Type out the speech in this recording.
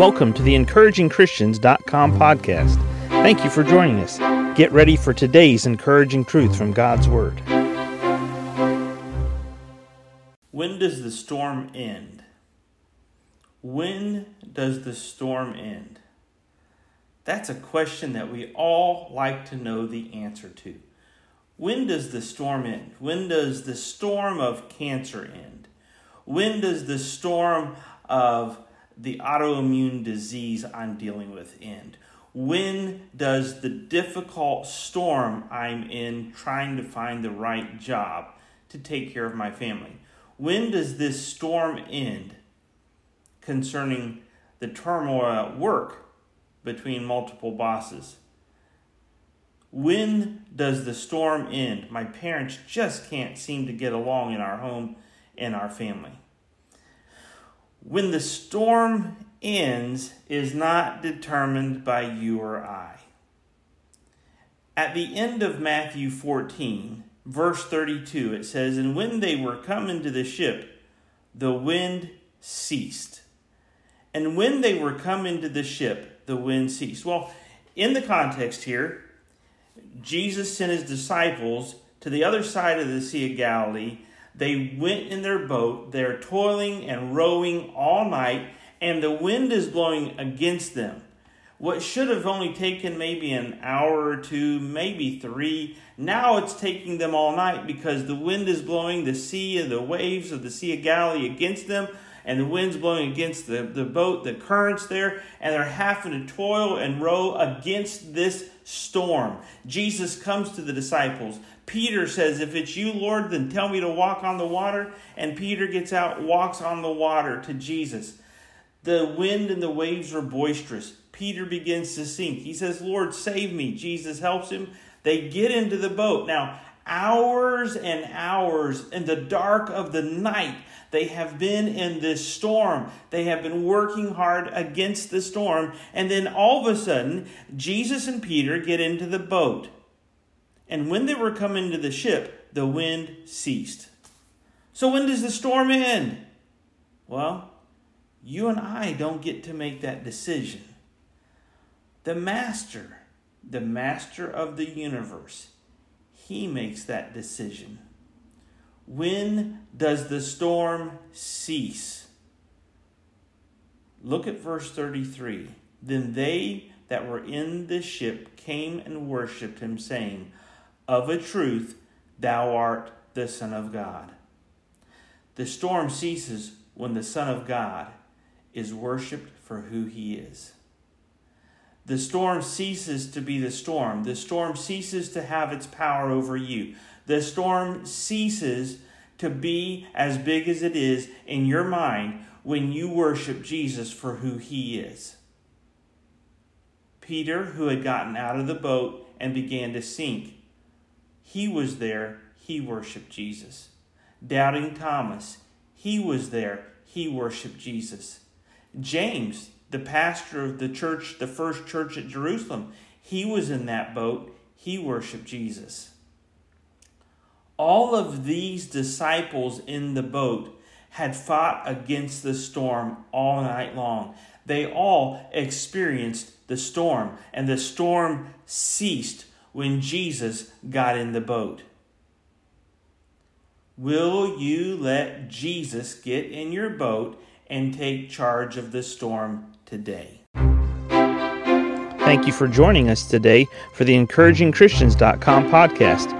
Welcome to the encouragingchristians.com podcast. Thank you for joining us. Get ready for today's encouraging truth from God's Word. When does the storm end? When does the storm end? That's a question that we all like to know the answer to. When does the storm end? When does the storm of cancer end? When does the storm of the autoimmune disease I'm dealing with end? When does the difficult storm I'm in trying to find the right job to take care of my family? When does this storm end concerning the turmoil at work between multiple bosses? When does the storm end? My parents just can't seem to get along in our home and our family when the storm ends is not determined by you or I. At the end of Matthew 14, verse 32, it says, And when they were come into the ship, the wind ceased. And when they were come into the ship, the wind ceased. Well, in the context here, Jesus sent his disciples to the other side of the Sea of Galilee they went in their boat. They're toiling and rowing all night, and the wind is blowing against them. What should have only taken maybe an hour or two, maybe three, now it's taking them all night because the wind is blowing the sea and the waves of the Sea of Galilee against them, and the wind's blowing against the, the boat, the currents there, and they're having to toil and row against this storm. Jesus comes to the disciples. Peter says, If it's you, Lord, then tell me to walk on the water. And Peter gets out, walks on the water to Jesus. The wind and the waves are boisterous. Peter begins to sink. He says, Lord, save me. Jesus helps him. They get into the boat. Now, hours and hours in the dark of the night, they have been in this storm. They have been working hard against the storm. And then all of a sudden, Jesus and Peter get into the boat. And when they were coming to the ship, the wind ceased. So, when does the storm end? Well, you and I don't get to make that decision. The Master, the Master of the universe, he makes that decision. When does the storm cease? Look at verse 33. Then they that were in the ship came and worshipped him, saying, of a truth, thou art the Son of God. The storm ceases when the Son of God is worshiped for who he is. The storm ceases to be the storm. The storm ceases to have its power over you. The storm ceases to be as big as it is in your mind when you worship Jesus for who he is. Peter, who had gotten out of the boat and began to sink, he was there, he worshiped Jesus. Doubting Thomas, he was there, he worshiped Jesus. James, the pastor of the church, the first church at Jerusalem, he was in that boat, he worshiped Jesus. All of these disciples in the boat had fought against the storm all night long. They all experienced the storm, and the storm ceased when Jesus got in the boat. Will you let Jesus get in your boat and take charge of the storm today? Thank you for joining us today for the encouragingchristians.com podcast.